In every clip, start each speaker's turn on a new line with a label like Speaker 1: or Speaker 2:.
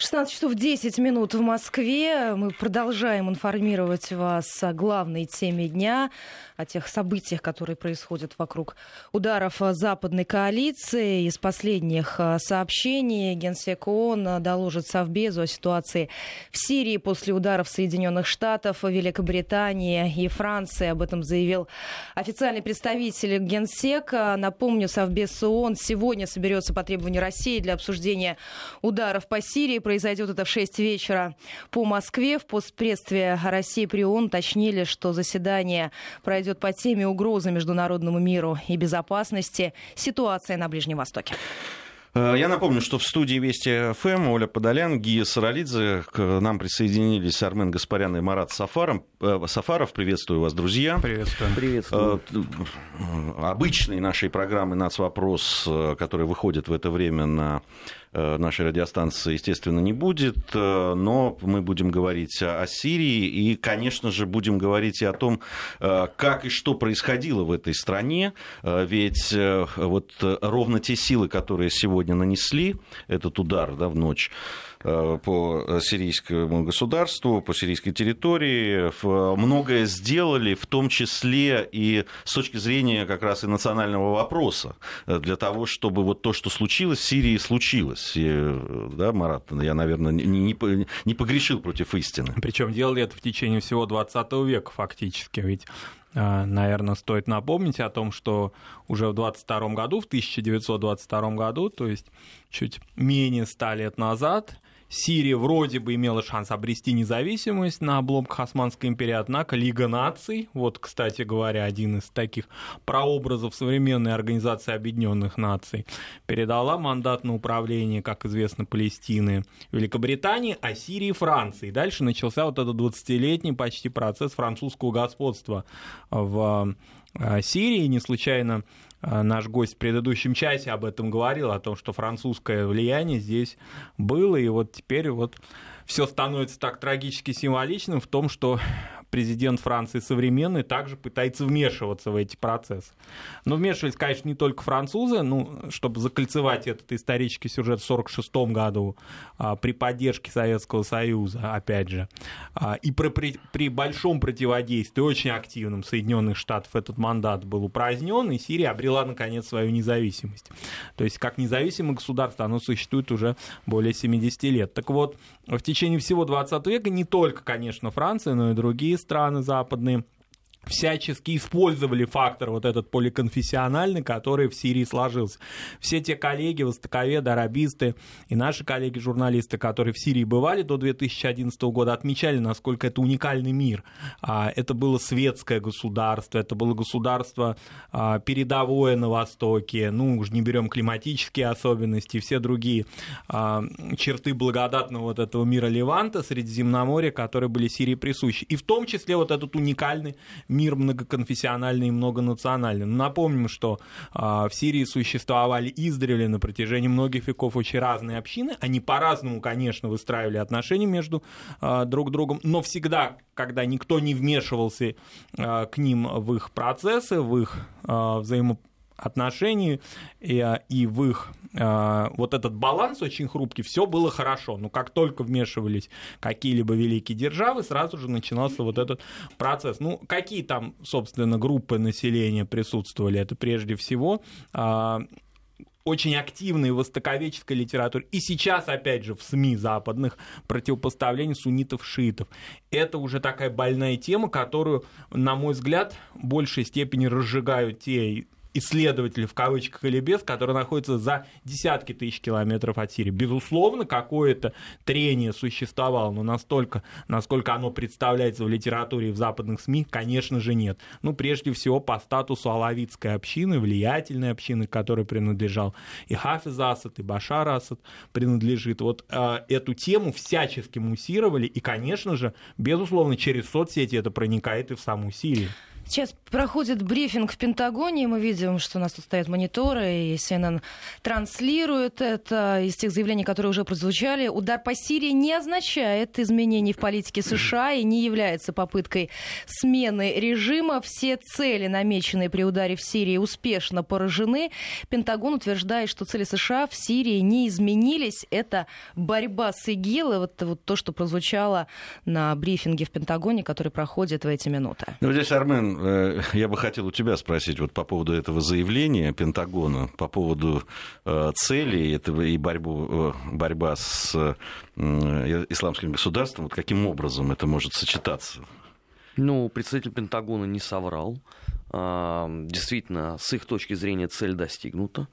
Speaker 1: 16 часов 10 минут в Москве. Мы продолжаем информировать вас о главной теме дня, о тех событиях, которые происходят вокруг ударов западной коалиции. Из последних а, сообщений Генсек ООН доложит Совбезу о ситуации в Сирии после ударов Соединенных Штатов, Великобритании и Франции. Об этом заявил официальный представитель Генсека. Напомню, Совбез ООН сегодня соберется по требованию России для обсуждения ударов по Сирии произойдет это в 6 вечера по Москве. В постпредстве России при ООН уточнили, что заседание пройдет по теме угрозы международному миру и безопасности, ситуация на Ближнем Востоке.
Speaker 2: Э, я напомню, что в студии Вести ФМ Оля Подолян, Гия Саралидзе. К нам присоединились Армен Гаспарян и Марат Сафаров. Э, Сафаров. Приветствую вас, друзья.
Speaker 3: Приветствую.
Speaker 2: Приветствую. Э, обычной нашей программы «Нацвопрос», который выходит в это время на нашей радиостанции, естественно, не будет, но мы будем говорить о Сирии и, конечно же, будем говорить и о том, как и что происходило в этой стране, ведь вот ровно те силы, которые сегодня нанесли этот удар да, в ночь э, по сирийскому государству, по сирийской территории, многое сделали, в том числе и с точки зрения как раз и национального вопроса, э, для того, чтобы вот то, что случилось в Сирии, случилось. И, э, да, Марат, я, наверное, не, не, погрешил против истины.
Speaker 3: Причем делали это в течение всего 20 века фактически, ведь наверное, стоит напомнить о том, что уже в 22 году, в 1922 году, то есть чуть менее ста лет назад, Сирия вроде бы имела шанс обрести независимость на обломках Османской империи, однако Лига наций, вот, кстати говоря, один из таких прообразов современной Организации Объединенных Наций, передала мандат на управление, как известно, Палестины Великобритании, а Сирии Франции. Дальше начался вот этот 20-летний почти процесс французского господства в э, Сирии. Не случайно наш гость в предыдущем часе об этом говорил, о том, что французское влияние здесь было, и вот теперь вот все становится так трагически символичным в том, что президент Франции современный также пытается вмешиваться в эти процессы. Но вмешивались, конечно, не только французы, ну, чтобы закольцевать этот исторический сюжет в 1946 году а, при поддержке Советского Союза, опять же, а, и при, при, при большом противодействии, очень активном Соединенных Штатов этот мандат был упразднен, и Сирия обрела, наконец, свою независимость. То есть, как независимое государство, оно существует уже более 70 лет. Так вот, в течение всего 20 века не только, конечно, Франция, но и другие страны западные всячески использовали фактор вот этот поликонфессиональный, который в Сирии сложился. Все те коллеги, востоковеды, арабисты и наши коллеги-журналисты, которые в Сирии бывали до 2011 года, отмечали, насколько это уникальный мир. А, это было светское государство, это было государство а, передовое на Востоке, ну, уж не берем климатические особенности, все другие а, черты благодатного вот этого мира Леванта, Средиземноморья, которые были Сирии присущи. И в том числе вот этот уникальный мир многоконфессиональный и многонациональный. Напомним, что а, в Сирии существовали издревле на протяжении многих веков очень разные общины. Они по-разному, конечно, выстраивали отношения между а, друг другом, но всегда, когда никто не вмешивался а, к ним в их процессы, в их взаимоотношения, отношений и, а, и в их э, вот этот баланс очень хрупкий, все было хорошо. Но как только вмешивались какие-либо великие державы, сразу же начинался вот этот процесс. Ну, какие там, собственно, группы населения присутствовали? Это прежде всего э, очень активной востоковеческой литературе. И сейчас, опять же, в СМИ западных противопоставление суннитов-шиитов. Это уже такая больная тема, которую, на мой взгляд, в большей степени разжигают те исследователи в кавычках или без, которые находятся за десятки тысяч километров от Сирии. Безусловно, какое-то трение существовало, но настолько, насколько оно представляется в литературе и в западных СМИ, конечно же, нет. Ну, прежде всего, по статусу алавитской общины, влиятельной общины, которой принадлежал и Хафиз Асад, и Башар Асад принадлежит. Вот э, эту тему всячески муссировали, и, конечно же, безусловно, через соцсети это проникает и в саму Сирию.
Speaker 1: Сейчас проходит брифинг в Пентагоне, и мы видим, что у нас тут стоят мониторы, и CNN транслирует это из тех заявлений, которые уже прозвучали. Удар по Сирии не означает изменений в политике США и не является попыткой смены режима. Все цели, намеченные при ударе в Сирии, успешно поражены. Пентагон утверждает, что цели США в Сирии не изменились. Это борьба с ИГИЛ, и вот, вот то, что прозвучало на брифинге в Пентагоне, который проходит в эти минуты.
Speaker 2: Ну, здесь, Армен, Э, я бы хотел у тебя спросить вот по поводу этого заявления Пентагона, по поводу э, целей этого и борьбу, э, борьба с исламским государством, вот каким образом это может сочетаться?
Speaker 4: Ну, представитель Пентагона не соврал. А, действительно, с их точки зрения цель достигнута.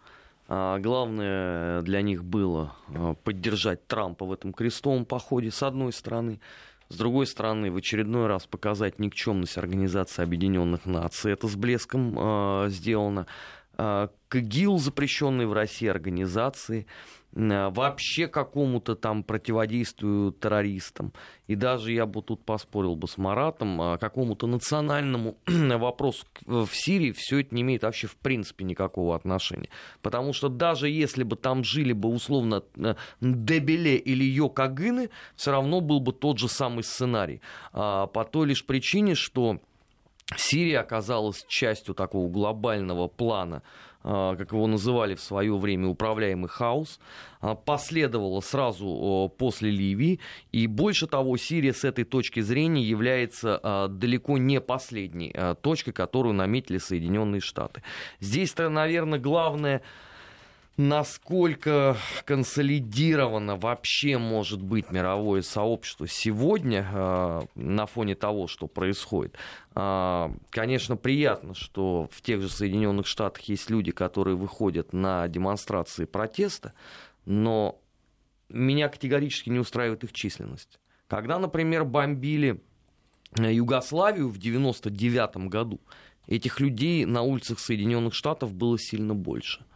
Speaker 4: А, главное для них было поддержать Трампа в этом крестовом походе, с одной стороны. С другой стороны, в очередной раз показать никчемность Организации Объединенных Наций. Это с блеском э, сделано. Э, КГИЛ, запрещенной в России организации, вообще какому-то там противодействию террористам. И даже я бы тут поспорил бы с Маратом, а какому-то национальному вопросу в Сирии все это не имеет вообще в принципе никакого отношения. Потому что даже если бы там жили бы условно э, Дебеле или Йокагыны, все равно был бы тот же самый сценарий. А, по той лишь причине, что Сирия оказалась частью такого глобального плана как его называли в свое время, управляемый хаос, а, последовало сразу после Ливии. И больше того, Сирия с этой точки зрения является а, далеко не последней точкой, которую наметили Соединенные Штаты. Здесь, наверное, главное насколько консолидировано вообще может быть мировое сообщество сегодня э, на фоне того, что происходит. Э, конечно, приятно, что в тех же Соединенных Штатах есть люди, которые выходят на демонстрации протеста, но меня категорически не устраивает их численность. Когда, например, бомбили Югославию в 1999 году, этих людей на улицах Соединенных Штатов было сильно больше –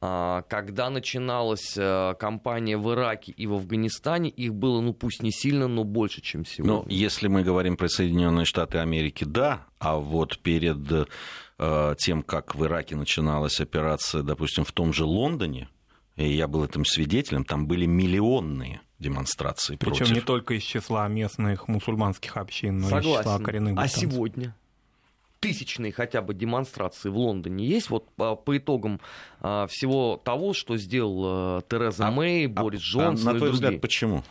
Speaker 4: когда начиналась э, кампания в Ираке и в Афганистане, их было, ну пусть не сильно, но больше, чем сегодня. Ну,
Speaker 2: если мы говорим про Соединенные Штаты Америки, да, а вот перед э, тем, как в Ираке начиналась операция, допустим, в том же Лондоне, и я был этим свидетелем, там были миллионные демонстрации
Speaker 3: Причем
Speaker 2: против.
Speaker 3: не только из числа местных мусульманских общин, но
Speaker 4: Согласен.
Speaker 3: и из числа коренных
Speaker 4: А сегодня? Тысячные хотя бы демонстрации в Лондоне есть вот по, по итогам а, всего того, что сделал а, Тереза а, Мэй, а, Борис Джонсон
Speaker 2: а, на твой
Speaker 4: и другие.
Speaker 2: взгляд, почему?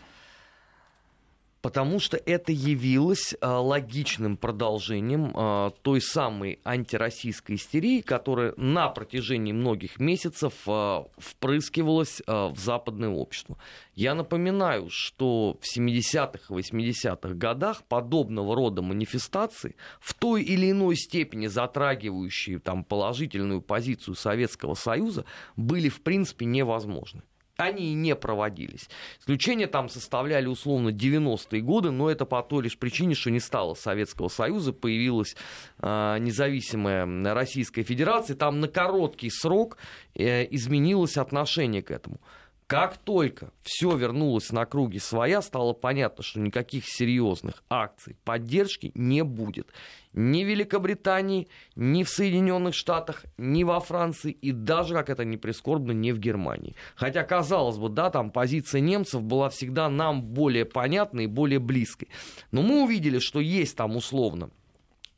Speaker 4: Потому что это явилось а, логичным продолжением а, той самой антироссийской истерии, которая на протяжении многих месяцев а, впрыскивалась в западное общество. Я напоминаю, что в 70-х и 80-х годах подобного рода манифестации, в той или иной степени затрагивающие там, положительную позицию Советского Союза, были в принципе невозможны они и не проводились. Исключение там составляли условно 90-е годы, но это по той лишь причине, что не стало Советского Союза, появилась э, независимая Российская Федерация, там на короткий срок э, изменилось отношение к этому. Как только все вернулось на круги своя, стало понятно, что никаких серьезных акций поддержки не будет. Ни в Великобритании, ни в Соединенных Штатах, ни во Франции и даже, как это не прискорбно, не в Германии. Хотя, казалось бы, да, там позиция немцев была всегда нам более понятной и более близкой. Но мы увидели, что есть там условно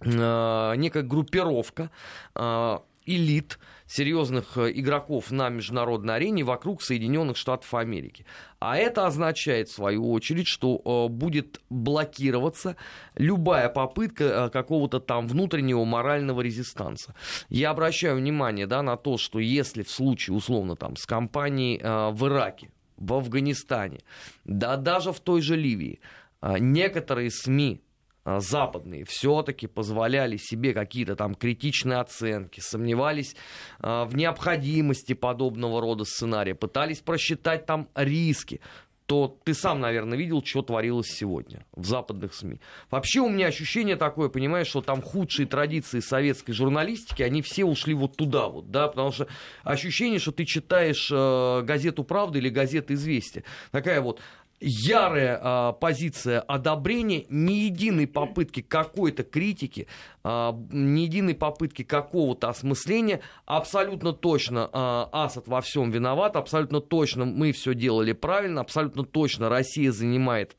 Speaker 4: э, некая группировка э, элит, серьезных э, игроков на международной арене вокруг Соединенных Штатов Америки. А это означает, в свою очередь, что э, будет блокироваться любая попытка э, какого-то там внутреннего морального резистанса. Я обращаю внимание да, на то, что если в случае, условно, там, с компанией в Ираке, в Афганистане, да даже в той же Ливии, некоторые СМИ западные все-таки позволяли себе какие-то там критичные оценки, сомневались а, в необходимости подобного рода сценария, пытались просчитать там риски, то ты сам, наверное, видел, что творилось сегодня в западных СМИ. Вообще у меня ощущение такое, понимаешь, что там худшие традиции советской журналистики, они все ушли вот туда вот, да, потому что ощущение, что ты читаешь э, газету «Правда» или газету «Известия». Такая вот ярая а, позиция одобрения, ни единой попытки какой-то критики, а, ни единой попытки какого-то осмысления. Абсолютно точно а, Асад во всем виноват, абсолютно точно мы все делали правильно, абсолютно точно Россия занимает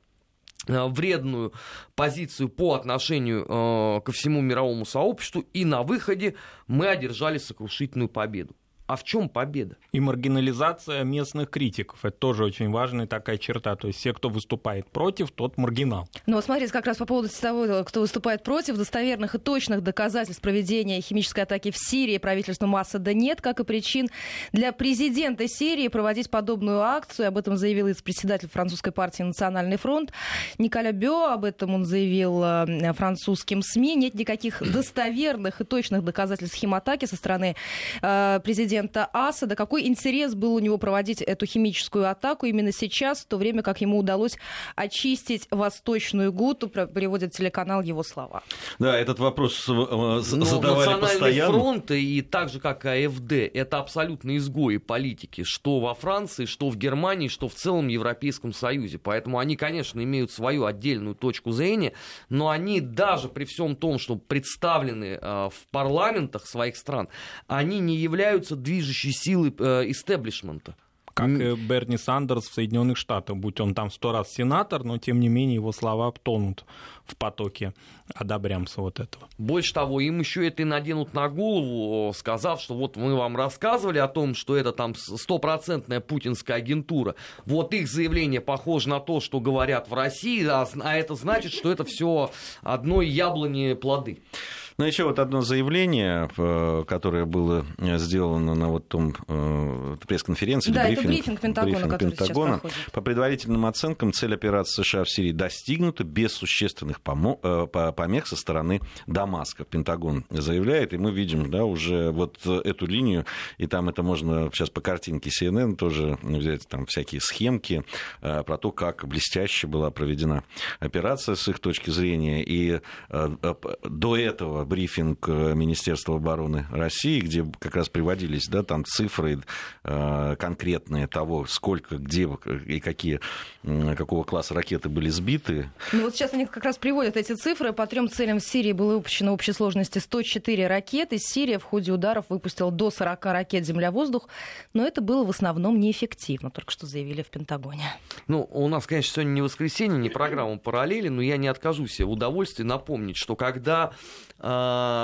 Speaker 4: а, вредную позицию по отношению э, ко всему мировому сообществу, и на выходе мы одержали сокрушительную победу. А в чем победа?
Speaker 3: И маргинализация местных критиков. Это тоже очень важная такая черта. То есть все, кто выступает против, тот маргинал.
Speaker 1: Ну, вот смотрите, как раз по поводу того, кто выступает против, достоверных и точных доказательств проведения химической атаки в Сирии правительству Массада нет, как и причин для президента Сирии проводить подобную акцию. Об этом заявил председатель французской партии «Национальный фронт» Николя Бё. Об этом он заявил э, французским СМИ. Нет никаких достоверных и точных доказательств химатаки со стороны э, президента президента Асада. Какой интерес был у него проводить эту химическую атаку именно сейчас, в то время как ему удалось очистить Восточную Гуту, приводит телеканал его слова.
Speaker 2: Да, этот вопрос э, Но задавали постоянно.
Speaker 4: фронт и так же, как АФД, это абсолютно изгои политики, что во Франции, что в Германии, что в целом Европейском Союзе. Поэтому они, конечно, имеют свою отдельную точку зрения, но они даже при всем том, что представлены э, в парламентах своих стран, они не являются движущей силы э, истеблишмента.
Speaker 3: Как и Берни Сандерс в Соединенных Штатах, будь он там сто раз сенатор, но тем не менее его слова тонут в потоке одобрямся вот этого.
Speaker 4: Больше того, им еще это и наденут на голову, сказав, что вот мы вам рассказывали о том, что это там стопроцентная путинская агентура. Вот их заявление похоже на то, что говорят в России, а, а это значит, что это все одной яблони плоды.
Speaker 2: Ну, еще вот одно заявление, э, которое было сделано на вот том э, пресс-конференции,
Speaker 1: да, брифинг, это брифинг Пентагона, брифинг который Пентагона.
Speaker 2: По предварительным оценкам, цель операции США в Сирии достигнута без существенных э, помех со стороны Дамаска. Пентагон заявляет, и мы видим, да, уже вот эту линию, и там это можно сейчас по картинке CNN тоже взять там всякие схемки про то, как блестяще была проведена операция с их точки зрения, и до этого брифинг э, Министерства обороны России, где как раз приводились да, там цифры э, конкретные того, сколько, где и какие, какого класса ракеты были сбиты.
Speaker 1: Ну вот сейчас они как раз приводят эти цифры. По трем целям в Сирии было выпущено в общей сложности 104 ракеты. Сирия в ходе ударов выпустила до 40 ракет земля-воздух, но это было в основном неэффективно, только что заявили в Пентагоне.
Speaker 4: Ну, у нас, конечно, сегодня не воскресенье, не программа параллели, но я не откажусь в удовольствии напомнить, что когда э,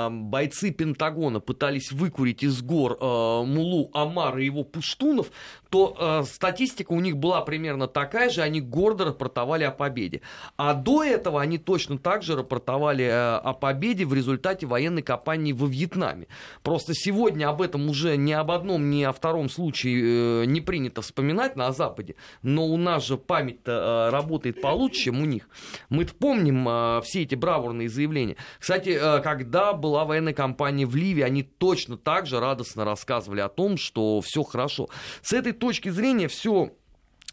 Speaker 4: бойцы Пентагона пытались выкурить из гор э, Мулу Амар и его пуштунов, то э, статистика у них была примерно такая же, они гордо рапортовали о победе. А до этого они точно так же рапортовали э, о победе в результате военной кампании во Вьетнаме. Просто сегодня об этом уже ни об одном, ни о втором случае э, не принято вспоминать на Западе, но у нас же память э, работает получше, чем у них. Мы помним все эти бравурные заявления. Кстати, э, когда была военная кампания в Ливии, они точно так же радостно рассказывали о том, что все хорошо. С этой точки зрения все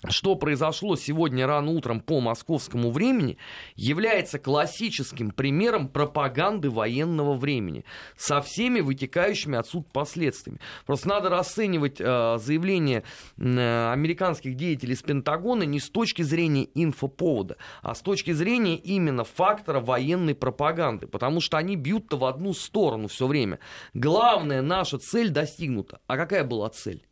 Speaker 4: что произошло сегодня рано утром по московскому времени, является классическим примером пропаганды военного времени со всеми вытекающими отсюда последствиями. Просто надо расценивать э, заявления э, американских деятелей с Пентагона не с точки зрения инфоповода, а с точки зрения именно фактора военной пропаганды, потому что они бьют-то в одну сторону все время. Главная наша цель достигнута. А какая была цель?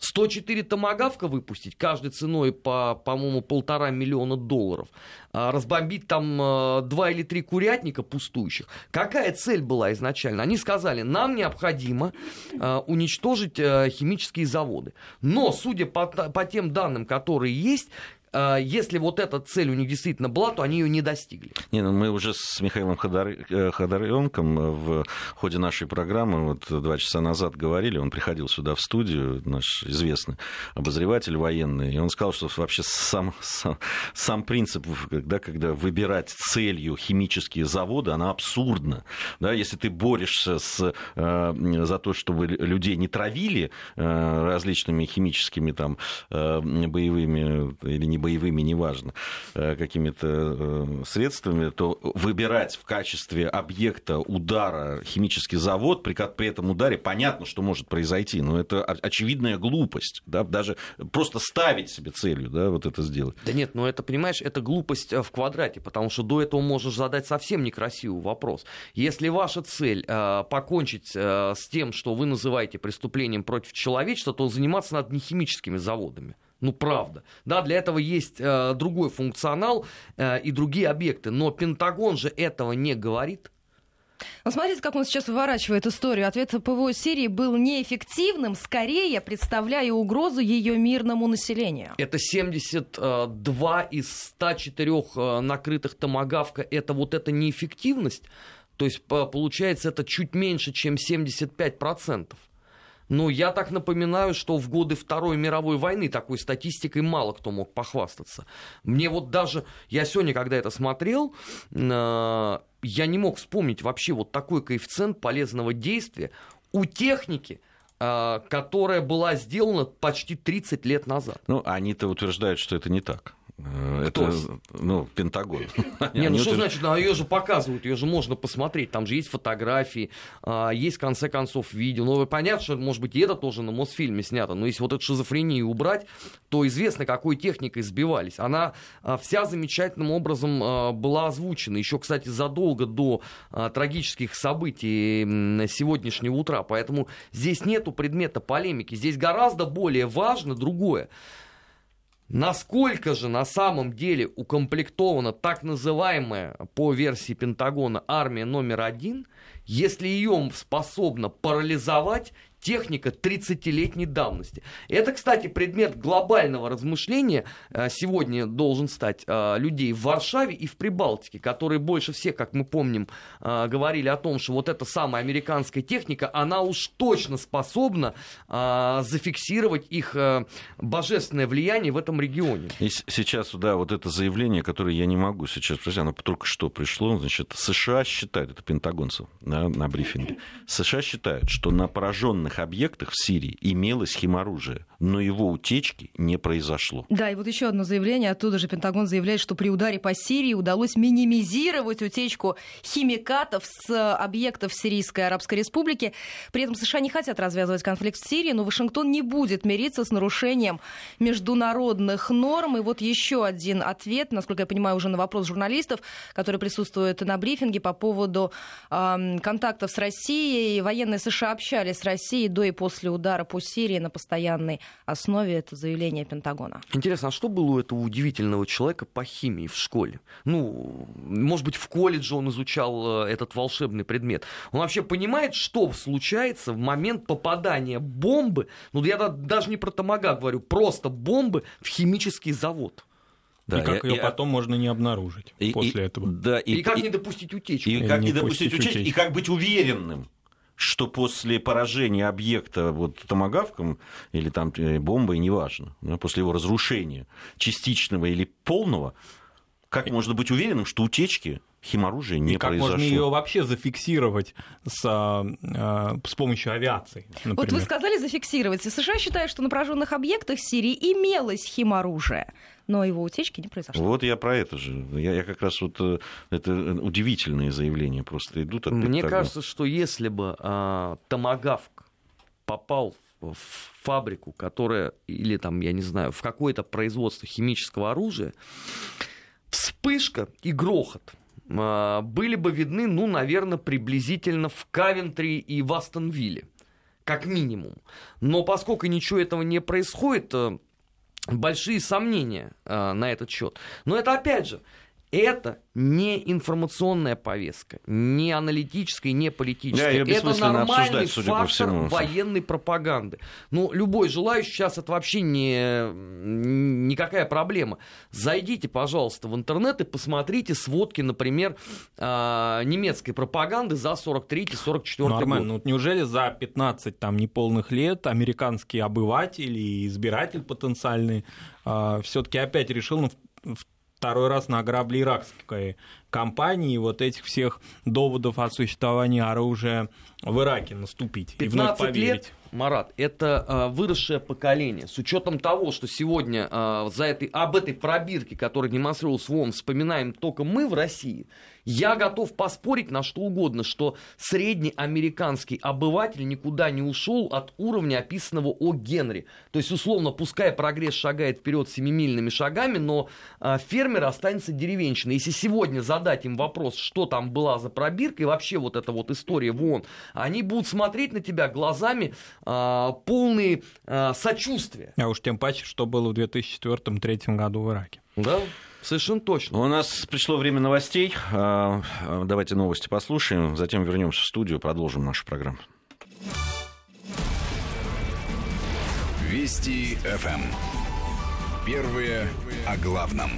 Speaker 4: 104 томагавка выпустить, каждой ценой по, по-моему, полтора миллиона долларов, а разбомбить там э, два или три курятника пустующих. Какая цель была изначально? Они сказали, нам необходимо э, уничтожить химические заводы. Но, судя по, по тем данным, которые есть, а, если вот эта цель у них действительно была, то они ее не достигли.
Speaker 2: Не, ну мы уже с Михаилом. Э, Ходоренком в ходе нашей программы вот два часа назад говорили, он приходил сюда в студию, наш известный обозреватель военный, и он сказал, что вообще сам, сам, сам принцип, когда, когда выбирать целью химические заводы, она абсурдна. Да, если ты борешься с, э, за то, чтобы людей не травили э, различными химическими там, боевыми или не боевыми, неважно, какими-то средствами, то выбирать в качестве объекта удара химический завод, при, при этом ударе понятно, что может произойти, но это очевидная глупость, да, даже просто ставить себе целью, да, вот это сделать.
Speaker 4: Да нет, ну это, понимаешь, это глупость в квадрате, потому что до этого можешь задать совсем некрасивый вопрос. Если ваша цель э, покончить э, с тем, что вы называете преступлением против человечества, то заниматься надо не химическими заводами. Ну, правда. Да, для этого есть э, другой функционал э, и другие объекты. Но Пентагон же этого не говорит.
Speaker 1: Ну, смотрите, как он сейчас выворачивает историю. Ответ ПВО Сирии был неэффективным, скорее представляя угрозу ее мирному населению.
Speaker 4: Это 72 из 104 э, накрытых томагавка. Это вот эта неэффективность. То есть, получается, это чуть меньше, чем 75%. Ну, я так напоминаю, что в годы Второй мировой войны такой статистикой мало кто мог похвастаться. Мне вот даже, я сегодня, когда это смотрел, э, я не мог вспомнить вообще вот такой коэффициент полезного действия у техники, э, которая была сделана почти 30 лет назад.
Speaker 2: Ну, они-то утверждают, что это не так. Э, Кто? Это, ну, Пентагон.
Speaker 4: Не, ну что значит, а ее же показывают, ее же можно посмотреть, там же есть фотографии, а, есть, в конце концов, видео. Ну, понятно, что, может быть, и это тоже на Мосфильме снято, но если вот эту шизофрению убрать, то известно, какой техникой сбивались. Она а, вся замечательным образом а, была озвучена, еще, кстати, задолго до трагических событий сегодняшнего утра, поэтому здесь нету предмета полемики, здесь гораздо более важно другое. Насколько же на самом деле укомплектована так называемая по версии Пентагона армия номер один, если ее способна парализовать техника 30-летней давности. Это, кстати, предмет глобального размышления э, сегодня должен стать э, людей в Варшаве и в Прибалтике, которые больше всех, как мы помним, э, говорили о том, что вот эта самая американская техника, она уж точно способна зафиксировать их божественное влияние в этом регионе.
Speaker 2: И сейчас, да, вот это заявление, которое я не могу сейчас, подожди, оно только что пришло, значит, США считают, это пентагонцев да, на брифинге, США считают, что на пораженных военных объектах в Сирии имелось химоружие, но его утечки не произошло.
Speaker 1: Да, и вот еще одно заявление. Оттуда же Пентагон заявляет, что при ударе по Сирии удалось минимизировать утечку химикатов с объектов Сирийской Арабской Республики. При этом США не хотят развязывать конфликт в Сирии, но Вашингтон не будет мириться с нарушением международных норм. И вот еще один ответ, насколько я понимаю, уже на вопрос журналистов, которые присутствуют на брифинге по поводу э, контактов с Россией. Военные США общались с Россией до и после удара по Сирии на постоянной основе. Это заявление Пентагона.
Speaker 4: Интересно, а что было у этого удивительного человека по химии в школе? Ну, может быть, в колледже он изучал э, этот волшебный предмет. Он вообще понимает, что случается в момент попадания бомбы, ну, я даже не про томагав говорю, просто бомбы в химический завод.
Speaker 3: Да, и как ее потом можно не обнаружить и, после
Speaker 4: и,
Speaker 3: этого.
Speaker 4: Да, и, и как и, не допустить утечки.
Speaker 2: И, и как не допустить утечки, утечки, и как быть уверенным, что после поражения объекта вот, томогавком или там э, бомбой, неважно, да, после его разрушения, частичного или полного, как можно быть уверенным, что утечки химоружия не
Speaker 3: и как
Speaker 2: произошло.
Speaker 3: можно ее вообще зафиксировать с, а, а, с помощью авиации?
Speaker 1: Например? Вот вы сказали зафиксировать. США считают, что на пораженных объектах Сирии имелось химоружие но его утечки не произошло.
Speaker 2: Вот я про это же. Я, я как раз вот... Э, это удивительные заявления просто идут от
Speaker 4: Мне Пентагона. кажется, что если бы а, Томагавк попал в фабрику, которая, или там, я не знаю, в какое-то производство химического оружия, вспышка и грохот а, были бы видны, ну, наверное, приблизительно в Кавентри и в Астонвилле, как минимум. Но поскольку ничего этого не происходит, э, большие сомнения э, на этот счет. Но это опять же, это не информационная повестка, не аналитическая, не политическая. Да, это нормальный фактор всему. военной пропаганды. Ну, любой желающий сейчас это вообще не никакая проблема. Зайдите, пожалуйста, в интернет и посмотрите сводки, например, э, немецкой пропаганды за 43-44
Speaker 3: Нормально. год. Ну, неужели за 15 там неполных лет американский обыватель и избиратель потенциальный э, все-таки опять решил ну, в второй раз награбли иракской компании вот этих всех доводов о существовании оружия в Ираке наступить и вновь поверить.
Speaker 4: Лет Марат, это э, выросшее поколение. С учетом того, что сегодня э, за этой, об этой пробирке, которая демонстрировалась в ООН, вспоминаем только мы в России, я готов поспорить на что угодно, что средний американский обыватель никуда не ушел от уровня описанного о Генри. То есть, условно, пускай прогресс шагает вперед семимильными шагами, но э, фермер останется деревенщиной. Если сегодня задать им вопрос, что там была за пробирка и вообще вот эта вот история в ООН, они будут смотреть на тебя глазами э, полные э, сочувствия.
Speaker 3: А уж тем паче, что было в 2004-2003 году в Ираке.
Speaker 4: Да, Совершенно точно.
Speaker 2: У нас пришло время новостей. А, а, давайте новости послушаем, затем вернемся в студию, продолжим нашу программу.
Speaker 5: Вести ФМ. Первые о главном.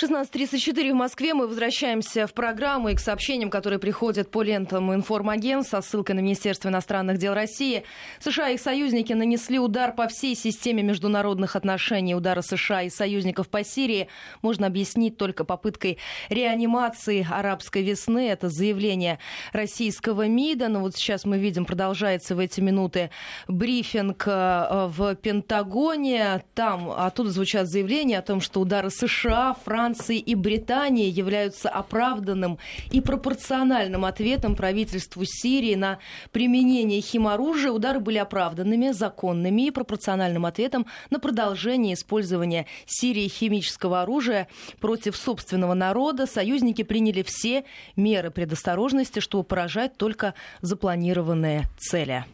Speaker 1: 16.34 в Москве. Мы возвращаемся в программу и к сообщениям, которые приходят по лентам информагент со ссылкой на Министерство иностранных дел России. США и их союзники нанесли удар по всей системе международных отношений. Удары США и союзников по Сирии можно объяснить только попыткой реанимации арабской весны. Это заявление российского МИДа. Но вот сейчас мы видим, продолжается в эти минуты брифинг э, в Пентагоне. Там оттуда звучат заявления о том, что удары США, Франции, Франции и Британии являются оправданным и пропорциональным ответом правительству Сирии на применение химоружия. Удары были оправданными, законными и пропорциональным ответом на продолжение использования Сирии химического оружия против собственного народа. Союзники приняли все меры предосторожности, чтобы поражать только запланированные цели.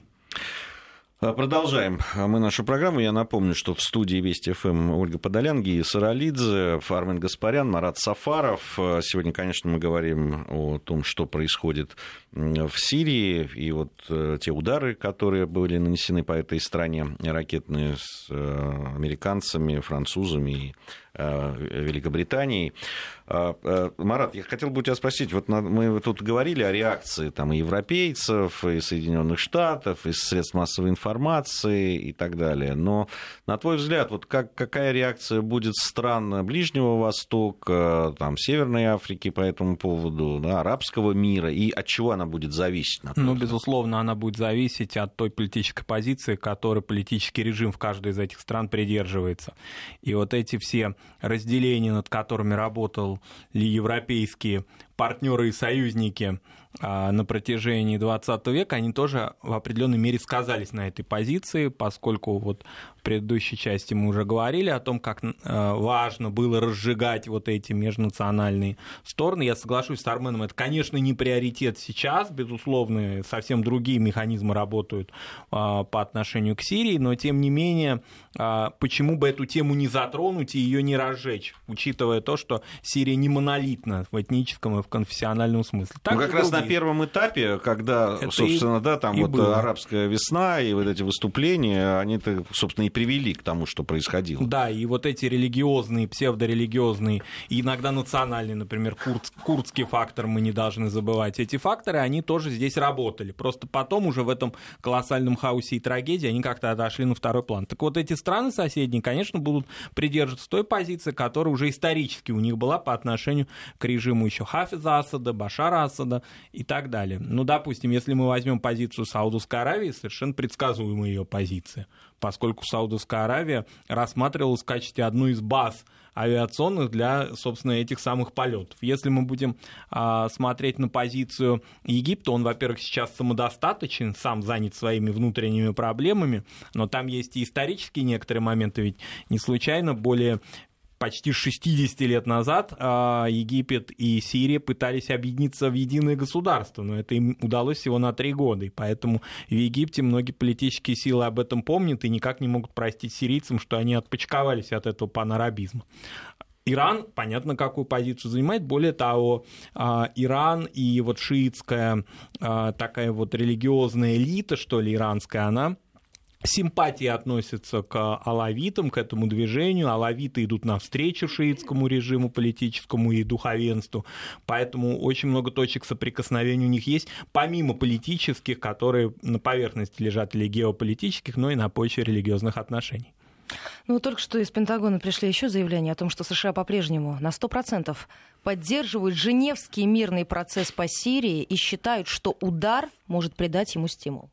Speaker 2: А, продолжаем мы нашу программу. Я напомню, что в студии Вести ФМ Ольга Подолян, Гия Саралидзе, Армен Гаспарян, Марат Сафаров. А, сегодня, конечно, мы говорим о том, что происходит в Сирии. И вот э, те удары, которые были нанесены по этой стране, ракетные с э, американцами, французами и Великобритании. А, э, Марат, я хотел бы у тебя спросить, вот мы тут говорили о реакции там, и европейцев, и Соединенных Штатов, и средств массовой информации и так далее, но на твой взгляд, вот как, какая реакция будет стран Ближнего Востока, там, Северной Африки по этому поводу, да, арабского мира, и от чего она будет зависеть?
Speaker 3: Ну, безусловно, она будет зависеть от той политической позиции, которой политический режим в каждой из этих стран придерживается. И вот эти все разделения, над которыми работали европейские партнеры и союзники а, на протяжении 20 века, они тоже в определенной мере сказались на этой позиции, поскольку вот предыдущей части мы уже говорили о том, как а, важно было разжигать вот эти межнациональные стороны. Я соглашусь с Арменом, это, конечно, не приоритет сейчас, безусловно, совсем другие механизмы работают а, по отношению к Сирии, но тем не менее, почему бы эту тему не затронуть и ее не разжечь, учитывая то, что Сирия не монолитна в этническом и в конфессиональном смысле.
Speaker 2: Так ну, как раз на первом этапе, когда, это собственно, и, да, там вот было. арабская весна и вот эти выступления, они-то, собственно, и привели к тому, что происходило.
Speaker 3: Да, и вот эти религиозные, псевдорелигиозные, и иногда национальные, например, курд, курдский фактор мы не должны забывать. Эти факторы, они тоже здесь работали. Просто потом уже в этом колоссальном хаосе и трагедии они как-то отошли на второй план. Так вот, эти страны соседние, конечно, будут придерживаться той позиции, которая уже исторически у них была по отношению к режиму еще Хафиза Асада, Башара Асада и так далее. Ну, допустим, если мы возьмем позицию Саудовской Аравии, совершенно предсказуемая ее позиция, поскольку Саудовская Аравия рассматривалась в качестве одной из баз авиационных для, собственно, этих самых полетов. Если мы будем а, смотреть на позицию Египта, он, во-первых, сейчас самодостаточен, сам занят своими внутренними проблемами, но там есть и исторические некоторые моменты, ведь не случайно более почти 60 лет назад а, Египет и Сирия пытались объединиться в единое государство, но это им удалось всего на три года, и поэтому в Египте многие политические силы об этом помнят и никак не могут простить сирийцам, что они отпочковались от этого панарабизма. Иран, понятно, какую позицию занимает. Более того, а, Иран и вот шиитская а, такая вот религиозная элита, что ли, иранская, она симпатии относятся к алавитам, к этому движению. Алавиты идут навстречу шиитскому режиму политическому и духовенству. Поэтому очень много точек соприкосновения у них есть, помимо политических, которые на поверхности лежат или геополитических, но и на почве религиозных отношений.
Speaker 1: Ну, только что из Пентагона пришли еще заявления о том, что США по-прежнему на 100% поддерживают Женевский мирный процесс по Сирии и считают, что удар может придать ему стимул.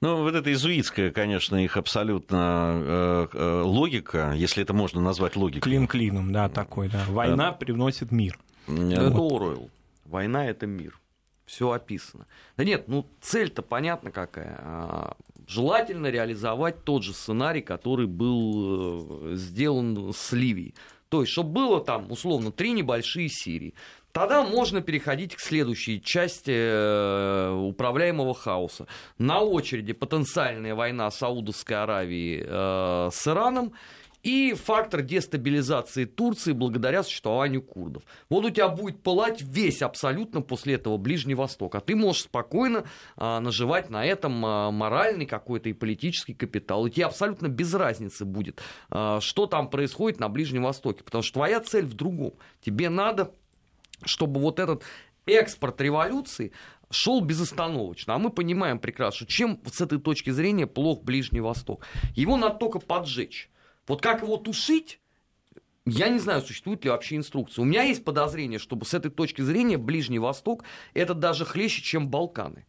Speaker 2: Ну, вот это изуитская, конечно, их абсолютно э, э, логика, если это можно назвать логикой.
Speaker 3: Клин клином, да, такой, да. Война привносит мир.
Speaker 4: Это Оруэлл. Война — это мир. Все описано. Да нет, ну цель-то понятна какая. А, желательно реализовать тот же сценарий, который был э, сделан с Ливией. То есть, чтобы было там, условно, три небольшие серии. Тогда можно переходить к следующей части э, управляемого хаоса. На очереди потенциальная война Саудовской Аравии э, с Ираном и фактор дестабилизации Турции благодаря существованию курдов. Вот у тебя будет пылать весь абсолютно после этого Ближний Восток, а ты можешь спокойно а, наживать на этом моральный какой-то и политический капитал. И тебе абсолютно без разницы будет, что там происходит на Ближнем Востоке, потому что твоя цель в другом. Тебе надо, чтобы вот этот экспорт революции шел безостановочно. А мы понимаем прекрасно, чем с этой точки зрения плох Ближний Восток. Его надо только поджечь. Вот как его тушить, я не знаю, существует ли вообще инструкция. У меня есть подозрение, что с этой точки зрения Ближний Восток это даже хлеще, чем Балканы.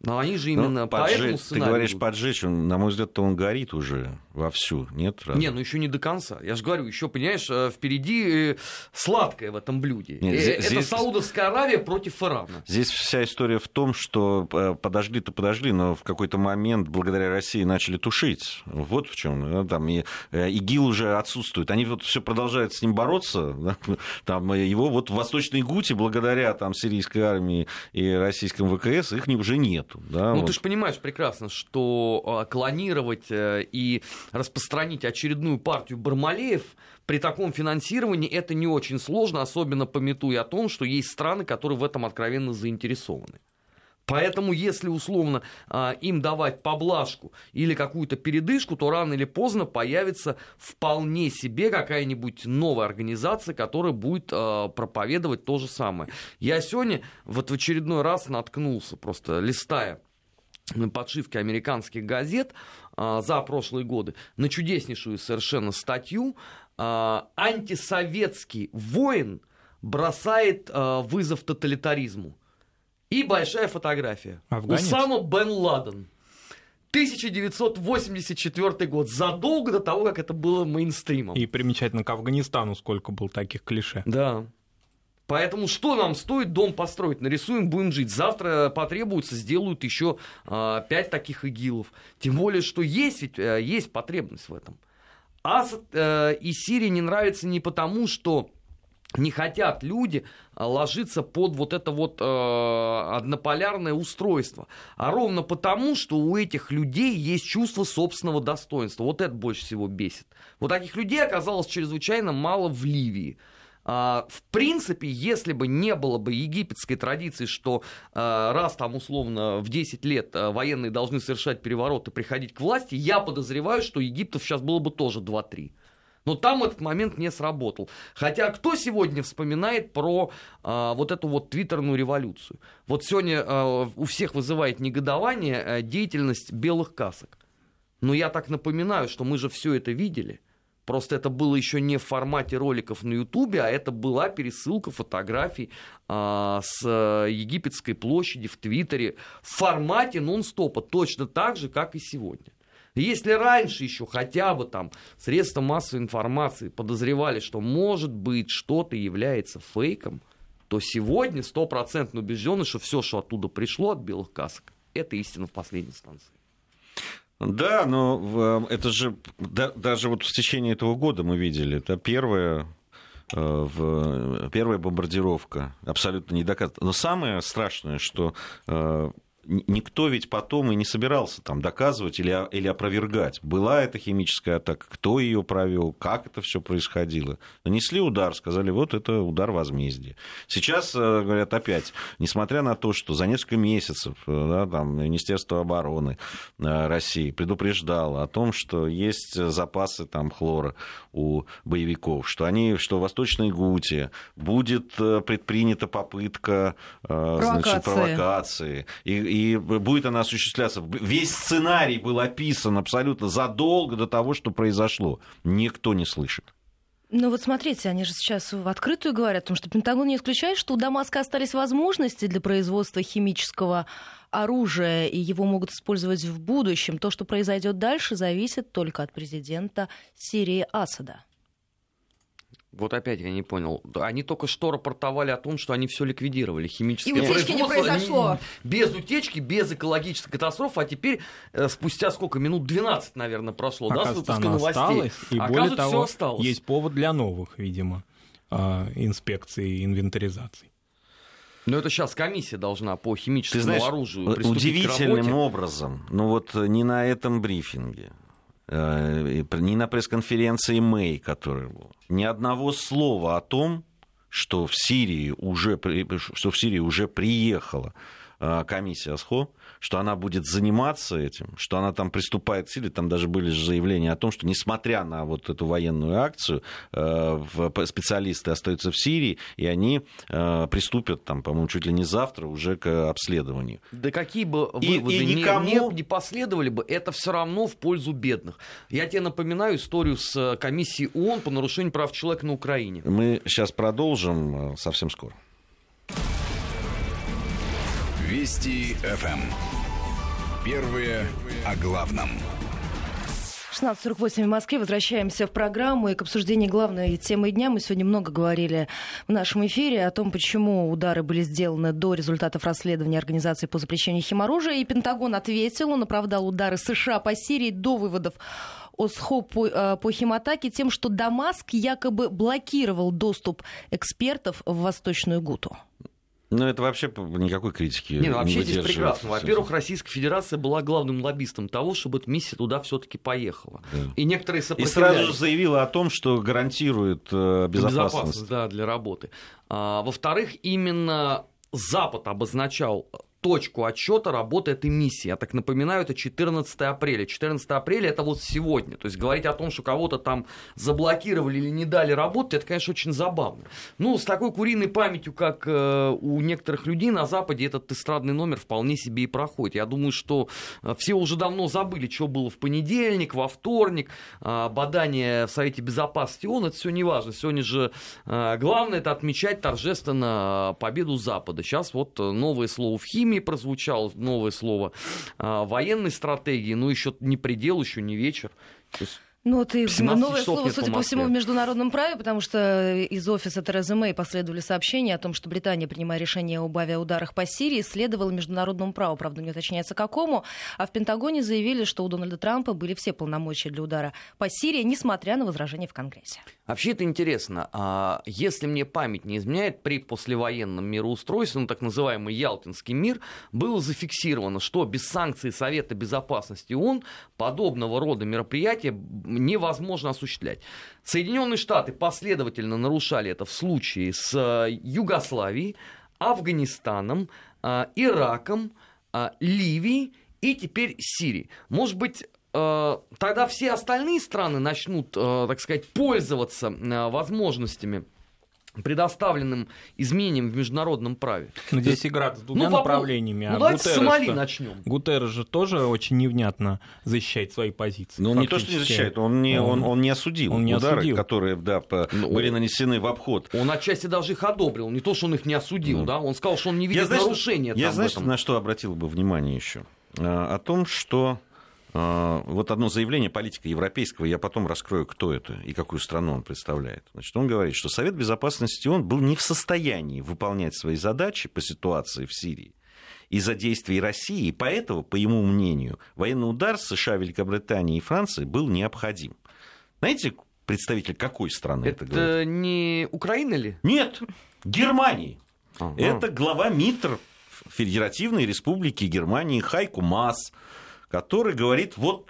Speaker 4: Но они же именно ну, поджечь,
Speaker 2: Ты говоришь поджечь, он, на мой взгляд, он горит уже вовсю, нет?
Speaker 4: Разве? Не, ну еще не до конца. Я же говорю, еще, понимаешь, э, впереди э, сладкое в этом блюде. Нет, э, здесь, Это Саудовская Аравия против Ирана.
Speaker 2: Здесь вся история в том, что подожди-то подожди, но в какой-то момент благодаря России начали тушить. Вот в чем. Там и, ИГИЛ уже отсутствует. Они вот все продолжают с ним бороться. Да? Там его вот в Восточной Гуте благодаря там, сирийской армии и российскому ВКС их уже нет нету. Да,
Speaker 4: ну,
Speaker 2: вот.
Speaker 4: ты же понимаешь прекрасно, что а, клонировать э, и распространить очередную партию Бармалеев при таком финансировании это не очень сложно, особенно пометуя о том, что есть страны, которые в этом откровенно заинтересованы. Поэтому, если условно а, им давать поблажку или какую-то передышку, то рано или поздно появится вполне себе какая-нибудь новая организация, которая будет а, проповедовать то же самое. Я сегодня вот в очередной раз наткнулся, просто листая на подшивке американских газет а, за прошлые годы, на чудеснейшую совершенно статью «Антисоветский воин бросает вызов тоталитаризму». И большая фотография.
Speaker 3: Афганец?
Speaker 4: Усама бен Ладен. 1984 год, задолго до того, как это было мейнстримом.
Speaker 3: И примечательно к Афганистану сколько было таких клише.
Speaker 4: Да. Поэтому что нам стоит дом построить? Нарисуем, будем жить. Завтра потребуется, сделают еще а, пять таких игилов. Тем более, что есть ведь а, есть потребность в этом. Асад а, и Сирия не нравится не потому, что не хотят люди а, ложиться под вот это вот э, однополярное устройство, а ровно потому, что у этих людей есть чувство собственного достоинства. Вот это больше всего бесит. Вот таких людей оказалось чрезвычайно мало в Ливии. А, в принципе, если бы не было бы египетской традиции, что а, раз там условно в 10 лет военные должны совершать переворот и приходить к власти, я подозреваю, что Египтов сейчас было бы тоже 2-3. Но там этот момент не сработал. Хотя кто сегодня вспоминает про а, вот эту вот твиттерную революцию? Вот сегодня а, у всех вызывает негодование а, деятельность белых касок. Но я так напоминаю, что мы же все это видели. Просто это было еще не в формате роликов на Ютубе, а это была пересылка фотографий а, с а, египетской площади в Твиттере в формате нон-стопа, точно так же, как и сегодня. Если раньше еще хотя бы там средства массовой информации подозревали, что может быть что-то является фейком, то сегодня стопроцентно убеждены, что все, что оттуда пришло от белых касок, это истина в последней инстанции.
Speaker 2: Да, но это же да, даже вот в течение этого года мы видели, это первое э, в, первая бомбардировка абсолютно не доказана. Но самое страшное, что э, никто ведь потом и не собирался там доказывать или, или опровергать, была это химическая атака, кто ее провел, как это все происходило. Нанесли удар, сказали, вот это удар возмездия. Сейчас, э, говорят, опять, несмотря на то, что за несколько месяцев э, да, там, Министерство обороны э, России предупреждало о том, что есть запасы там, хлора у боевиков, что, они, что в Восточной Гуте будет предпринята попытка провокации, значит, провокации и, и будет она осуществляться. Весь сценарий был описан абсолютно задолго до того, что произошло. Никто не слышит.
Speaker 1: Ну вот смотрите, они же сейчас в открытую говорят, потому что Пентагон не исключает, что у Дамаска остались возможности для производства химического оружия, и его могут использовать в будущем. То, что произойдет дальше, зависит только от президента Сирии Асада.
Speaker 4: Вот опять я не понял. Они только что рапортовали о том, что они все ликвидировали. Химическое
Speaker 1: И утечки не произошло.
Speaker 4: Без утечки, без экологической катастрофы. А теперь э, спустя сколько? Минут 12, наверное, прошло,
Speaker 3: Пока
Speaker 4: да, с выпуска новостей.
Speaker 3: Осталось, и более того,
Speaker 4: все осталось.
Speaker 3: есть повод для новых, видимо, а, инспекций и инвентаризаций.
Speaker 4: Но это сейчас комиссия должна по химическому
Speaker 2: Ты знаешь,
Speaker 4: оружию
Speaker 2: удивительным образом, ну вот не на этом брифинге, Э, ни на пресс-конференции Мэй, которая была, ни одного слова о том, что в Сирии уже, что в Сирии уже приехала э, комиссия СХО, что она будет заниматься этим, что она там приступает к силе. Там даже были заявления о том, что несмотря на вот эту военную акцию, э, специалисты остаются в Сирии, и они э, приступят, там, по-моему, чуть ли не завтра уже к обследованию.
Speaker 4: Да какие бы выводы и, и никому... не, не, не последовали бы, это все равно в пользу бедных. Я тебе напоминаю историю с э, комиссией ООН по нарушению прав человека на Украине.
Speaker 2: Мы сейчас продолжим совсем скоро.
Speaker 5: Вести ФМ. Первые о главном.
Speaker 1: 16.48 в Москве. Возвращаемся в программу и к обсуждению главной темы дня. Мы сегодня много говорили в нашем эфире о том, почему удары были сделаны до результатов расследования Организации по запрещению химоружия. И Пентагон ответил, он оправдал удары США по Сирии до выводов ОСХО по, э, по химатаке тем, что Дамаск якобы блокировал доступ экспертов в Восточную Гуту.
Speaker 2: Ну, это вообще никакой критики
Speaker 4: не, ну, вообще не здесь прекрасно. Во-первых, Российская Федерация была главным лоббистом того, чтобы эта миссия туда все таки поехала. Да. И некоторые
Speaker 2: сопротивлялись. И сразу же заявила о том, что гарантирует э, безопасность. безопасность
Speaker 4: да, для работы. А, во-вторых, именно Запад обозначал точку отсчета работы этой миссии. Я так напоминаю, это 14 апреля. 14 апреля это вот сегодня. То есть говорить о том, что кого-то там заблокировали или не дали работать, это, конечно, очень забавно. Ну, с такой куриной памятью, как э, у некоторых людей на Западе, этот эстрадный номер вполне себе и проходит. Я думаю, что э, все уже давно забыли, что было в понедельник, во вторник, э, бадание в Совете Безопасности ООН, это все не важно. Сегодня же э, главное это отмечать торжественно победу Запада. Сейчас вот новое слово в химии химии прозвучало новое слово, а, военной стратегии, ну, еще не предел, еще не вечер. То есть
Speaker 1: ну, ты новое слово, судя по, по всему, в международном праве, потому что из офиса Терезы Мэй последовали сообщения о том, что Британия, принимая решение об авиаударах по Сирии, следовала международному праву. Правда, не уточняется какому. А в Пентагоне заявили, что у Дональда Трампа были все полномочия для удара по Сирии, несмотря на возражения в Конгрессе.
Speaker 4: Вообще это интересно. А если мне память не изменяет, при послевоенном мироустройстве, ну, так называемый Ялтинский мир, было зафиксировано, что без санкций Совета Безопасности ООН подобного рода мероприятия невозможно осуществлять. Соединенные Штаты последовательно нарушали это в случае с э, Югославией, Афганистаном, э, Ираком, э, Ливией и теперь Сирией. Может быть, тогда все остальные страны начнут, так сказать, пользоваться возможностями предоставленным изменениям в международном праве.
Speaker 3: Но здесь игра с двумя ну, направлениями.
Speaker 4: Ну, а давайте Гутерреш, с Сомали начнем.
Speaker 3: Гутерреш же тоже очень невнятно защищает свои позиции.
Speaker 2: Но ну, он не то, что не защищает, он не, он, он не осудил он не удары, осудил. которые да, по, ну, были нанесены в обход.
Speaker 4: Он отчасти даже их одобрил. Не то, что он их не осудил, ну. да, он сказал, что он не видит я, знаешь, нарушения.
Speaker 2: Я, знаешь, на что обратил бы внимание еще? А, о том, что а, вот одно заявление политика европейского, я потом раскрою, кто это и какую страну он представляет. Значит, он говорит, что Совет Безопасности он был не в состоянии выполнять свои задачи по ситуации в Сирии из-за действий России, и поэтому, по его мнению, военный удар США, Великобритании и Франции был необходим. Знаете, представитель какой страны это,
Speaker 4: это говорит? не Украина ли?
Speaker 2: Нет, Германии. Ага. Это глава МИТР Федеративной Республики Германии Хайку Мас который говорит, вот,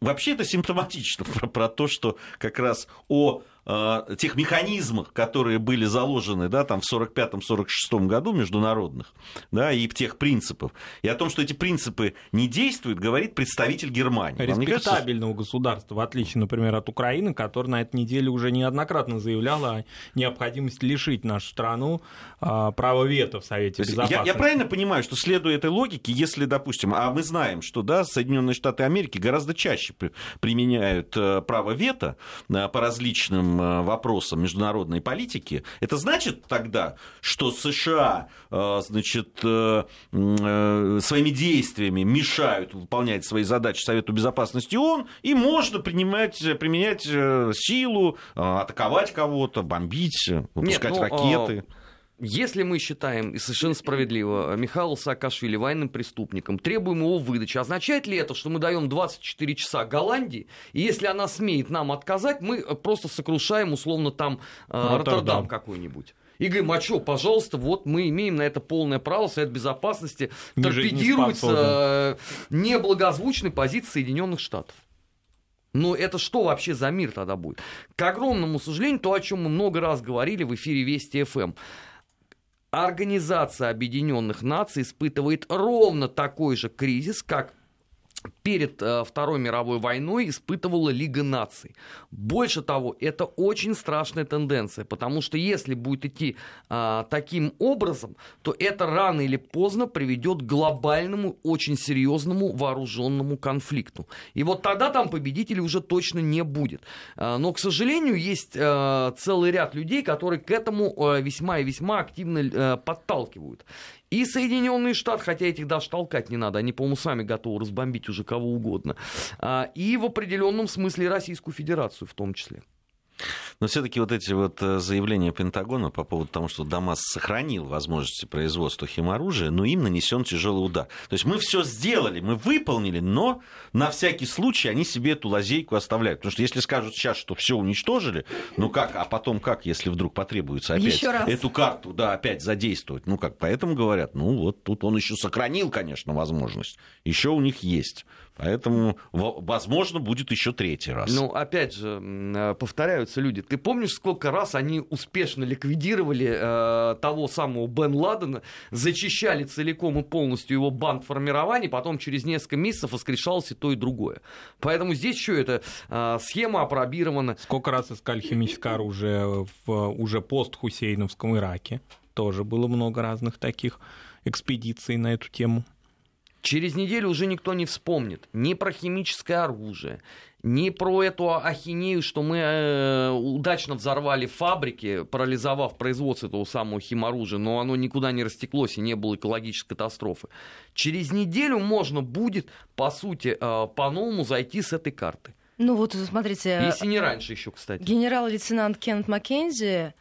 Speaker 2: вообще это симптоматично про, про то, что как раз о э, тех механизмах, которые были заложены да, там, в 1945-1946 году международных, да, и тех принципов. И о том, что эти принципы не действуют, говорит представитель Германии.
Speaker 3: Респектабельного кажется... государства, в отличие, например, от Украины, которая на этой неделе уже неоднократно заявляла о необходимости лишить нашу страну а, права вето в Совете Безопасности.
Speaker 2: Я, я правильно понимаю, что следуя этой логике, если, допустим, а мы знаем, что да, Соединенные Штаты Америки гораздо чаще применяют э, право вето э, по различным э, вопросам международной политики, это значит тогда, что США значит, своими действиями мешают выполнять свои задачи Совету Безопасности ООН, и можно принимать, применять силу, атаковать кого-то, бомбить, выпускать Нет, ну, ракеты. А
Speaker 4: если мы считаем, и совершенно справедливо, Михаила Саакашвили военным преступником, требуем его выдачи, означает ли это, что мы даем 24 часа Голландии, и если она смеет нам отказать, мы просто сокрушаем условно там э, Роттердам какой-нибудь? И говорим, а что, пожалуйста, вот мы имеем на это полное право, Совет Безопасности торпедирует э, неблагозвучной позиции Соединенных Штатов. Но это что вообще за мир тогда будет? К огромному сожалению, то, о чем мы много раз говорили в эфире Вести ФМ. Организация Объединенных Наций испытывает ровно такой же кризис, как перед э, Второй мировой войной испытывала Лига наций. Больше того, это очень страшная тенденция, потому что если будет идти а, таким образом, то это рано или поздно приведет к глобальному, очень серьезному вооруженному конфликту. И вот тогда там победителей уже точно не будет. А, но, к сожалению, есть а, целый ряд людей, которые к этому а, весьма и весьма активно а, подталкивают. И Соединенные Штаты, хотя этих даже толкать не надо, они, по-моему, сами готовы разбомбить уже кого угодно. А, и в определенном смысле Российскую Федерацию в том числе.
Speaker 2: Но все-таки вот эти вот э, заявления Пентагона по поводу того, что Дамас сохранил возможности производства химоружия, но им нанесен тяжелый удар. То есть мы все сделали, мы выполнили, но на всякий случай они себе эту лазейку оставляют. Потому что если скажут сейчас, что все уничтожили, ну как, а потом как, если вдруг потребуется опять эту карту, да, опять задействовать? Ну как, поэтому говорят, ну вот тут он еще сохранил, конечно, возможность. Еще у них есть. Поэтому, возможно, будет еще третий раз.
Speaker 4: Ну, опять же, э, повторяются люди. Ты помнишь, сколько раз они успешно ликвидировали э, того самого Бен Ладена, зачищали целиком и полностью его банд формирования, потом через несколько месяцев воскрешалось и то, и другое. Поэтому здесь еще эта э, схема опробирована.
Speaker 3: Сколько раз искали химическое оружие в уже пост-Хусейновском Ираке? Тоже было много разных таких экспедиций на эту тему.
Speaker 4: Через неделю уже никто не вспомнит ни про химическое оружие, ни про эту ахинею, что мы э, удачно взорвали фабрики, парализовав производство этого самого химоружия, но оно никуда не растеклось и не было экологической катастрофы. Через неделю можно будет, по сути, э, по-новому зайти с этой карты.
Speaker 1: Ну вот, смотрите...
Speaker 4: Если не раньше еще, кстати.
Speaker 1: Генерал-лейтенант Кеннет Маккензи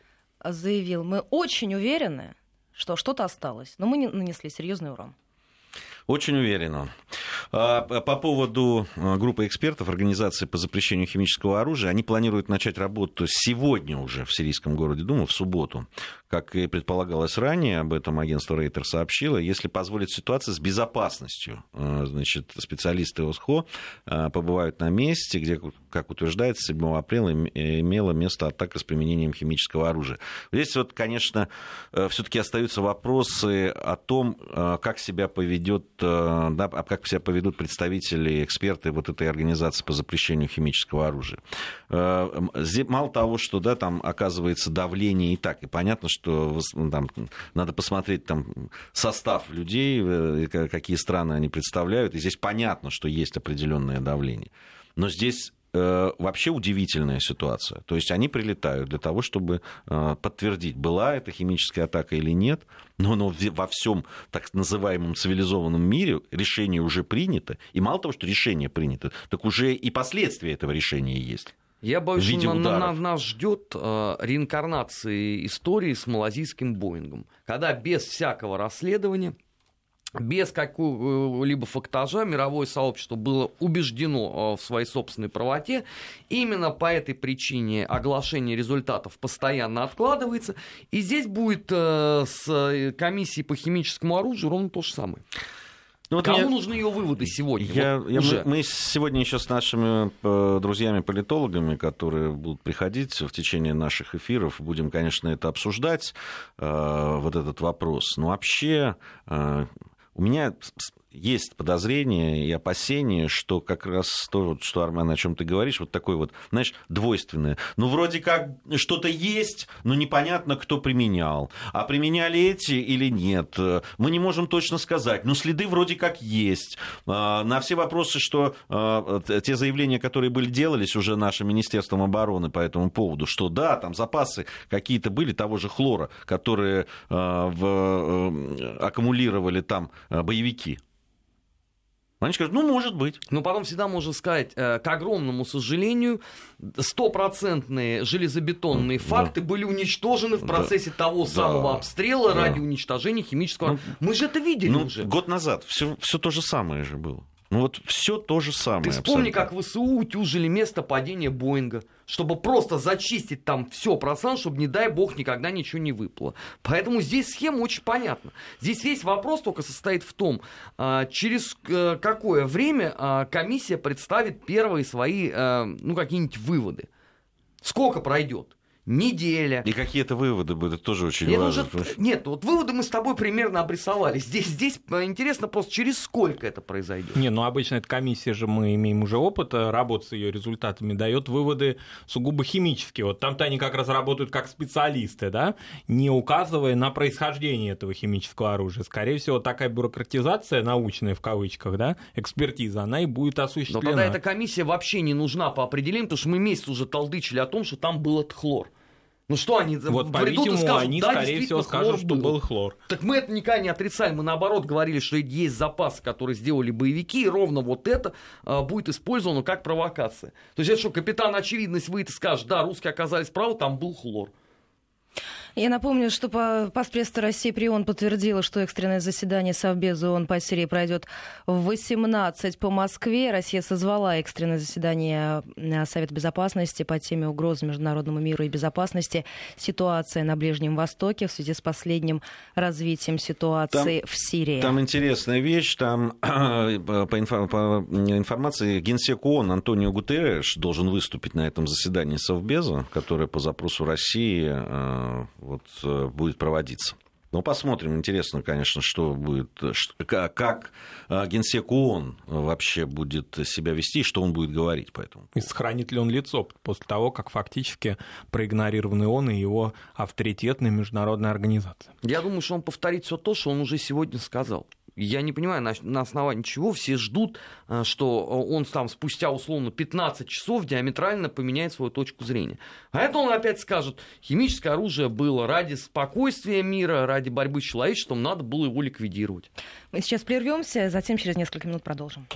Speaker 1: заявил, мы очень уверены, что что-то осталось, но мы нанесли серьезный урон.
Speaker 2: Очень уверенно. А, по поводу а, группы экспертов Организации по запрещению химического оружия, они планируют начать работу сегодня уже в сирийском городе Дума, в субботу. Как и предполагалось ранее, об этом агентство Рейтер сообщило, если позволит ситуация с безопасностью. А, значит, специалисты ОСХО побывают на месте, где, как утверждается, 7 апреля имела место атака с применением химического оружия. Здесь вот, конечно, э, все-таки остаются вопросы о том, как себя поведет Э, да, а как себя поведут представители, эксперты вот этой организации по запрещению химического оружия. Э, мало того, что да, там оказывается давление и так, и понятно, что там, надо посмотреть там, состав людей, э, какие страны они представляют, и здесь понятно, что есть определенное давление. Но здесь вообще удивительная ситуация. То есть они прилетают для того, чтобы э, подтвердить, была это химическая атака или нет, но, но во всем так называемом цивилизованном мире решение уже принято, и мало того, что решение принято, так уже и последствия этого решения есть.
Speaker 4: Я боюсь, что на, на, нас ждет э, реинкарнации истории с малазийским Боингом, когда без всякого расследования без какого-либо фактажа мировое сообщество было убеждено э, в своей собственной правоте. Именно по этой причине оглашение результатов постоянно откладывается. И здесь будет э, с комиссией по химическому оружию ровно то же самое. Ну, вот Кому я... нужны ее выводы сегодня?
Speaker 2: Я, вот я, уже. Мы, мы сегодня еще с нашими э, друзьями-политологами, которые будут приходить в течение наших эфиров, будем, конечно, это обсуждать, э, вот этот вопрос. Но вообще э, у меня есть подозрение и опасение, что как раз то, что, Армен, о чем ты говоришь, вот такое вот, знаешь, двойственное. Ну, вроде как что-то есть, но непонятно, кто применял. А применяли эти или нет, мы не можем точно сказать. Но следы вроде как есть. А, на все вопросы, что а, те заявления, которые были делались уже нашим Министерством обороны по этому поводу, что да, там запасы какие-то были того же хлора, которые а, в, э, аккумулировали там боевики. Они скажут, ну, может быть.
Speaker 4: Но потом всегда можно сказать, э, к огромному сожалению, стопроцентные железобетонные да. факты были уничтожены в процессе да. того самого да. обстрела да. ради уничтожения химического... Ну, Мы же это видели ну, уже.
Speaker 2: Год назад все, все то же самое же было. Ну вот все то же самое.
Speaker 4: Ты вспомни, абсолютно. как ВСУ утюжили место падения Боинга, чтобы просто зачистить там все пространство, чтобы, не дай бог, никогда ничего не выплыло. Поэтому здесь схема очень понятна. Здесь весь вопрос только состоит в том, а, через э, какое время а, комиссия представит первые свои, э, ну, какие-нибудь выводы. Сколько пройдет? Неделя.
Speaker 2: И какие-то выводы будут тоже очень Мне важны.
Speaker 4: Нужно... Нет, вот выводы мы с тобой примерно обрисовали. Здесь, здесь э, интересно просто, через сколько это произойдет.
Speaker 3: Не, ну обычно эта комиссия же, мы имеем уже опыт э, работы с ее результатами, дает выводы сугубо химические. Вот там-то они как раз работают как специалисты, да, не указывая на происхождение этого химического оружия. Скорее всего, такая бюрократизация научная, в кавычках, да, экспертиза, она и будет осуществлена.
Speaker 4: Но тогда эта комиссия вообще не нужна по определению, потому что мы месяц уже толдычили о том, что там был хлор. Ну что они
Speaker 3: вот, по-видимому, скажут, они, да, скорее всего, скажут, что был хлор.
Speaker 4: Так мы это никогда не отрицали. Мы, наоборот, говорили, что есть запасы, которые сделали боевики, и ровно вот это а, будет использовано как провокация. То есть это что, капитан очевидность выйдет и скажет, да, русские оказались правы, там был хлор.
Speaker 1: Я напомню, что по Паспресса России при ООН подтвердила, что экстренное заседание Совбеза ООН по Сирии пройдет в 18 по Москве. Россия созвала экстренное заседание э, Совета Безопасности по теме угрозы международному миру и безопасности. Ситуация на Ближнем Востоке в связи с последним развитием ситуации там, в Сирии.
Speaker 2: Там интересная вещь. Там по, инфор, по информации Генсек ООН Антонио Гутерреш должен выступить на этом заседании Совбеза, которое по запросу России э, вот, э, будет проводиться. Ну, посмотрим. Интересно, конечно, что будет, как э, генсек ООН вообще будет себя вести, что он будет говорить по этому.
Speaker 3: И сохранит ли он лицо после того, как фактически проигнорированы он и его авторитетная международная организация?
Speaker 4: Я думаю, что он повторит все то, что он уже сегодня сказал. Я не понимаю, на, основании чего все ждут, э, что он там спустя условно 15 часов диаметрально поменяет свою точку зрения. А это он опять скажет, химическое оружие было ради спокойствия мира, ради борьбы с человечеством, надо было его ликвидировать.
Speaker 1: Мы сейчас прервемся, затем через несколько минут продолжим.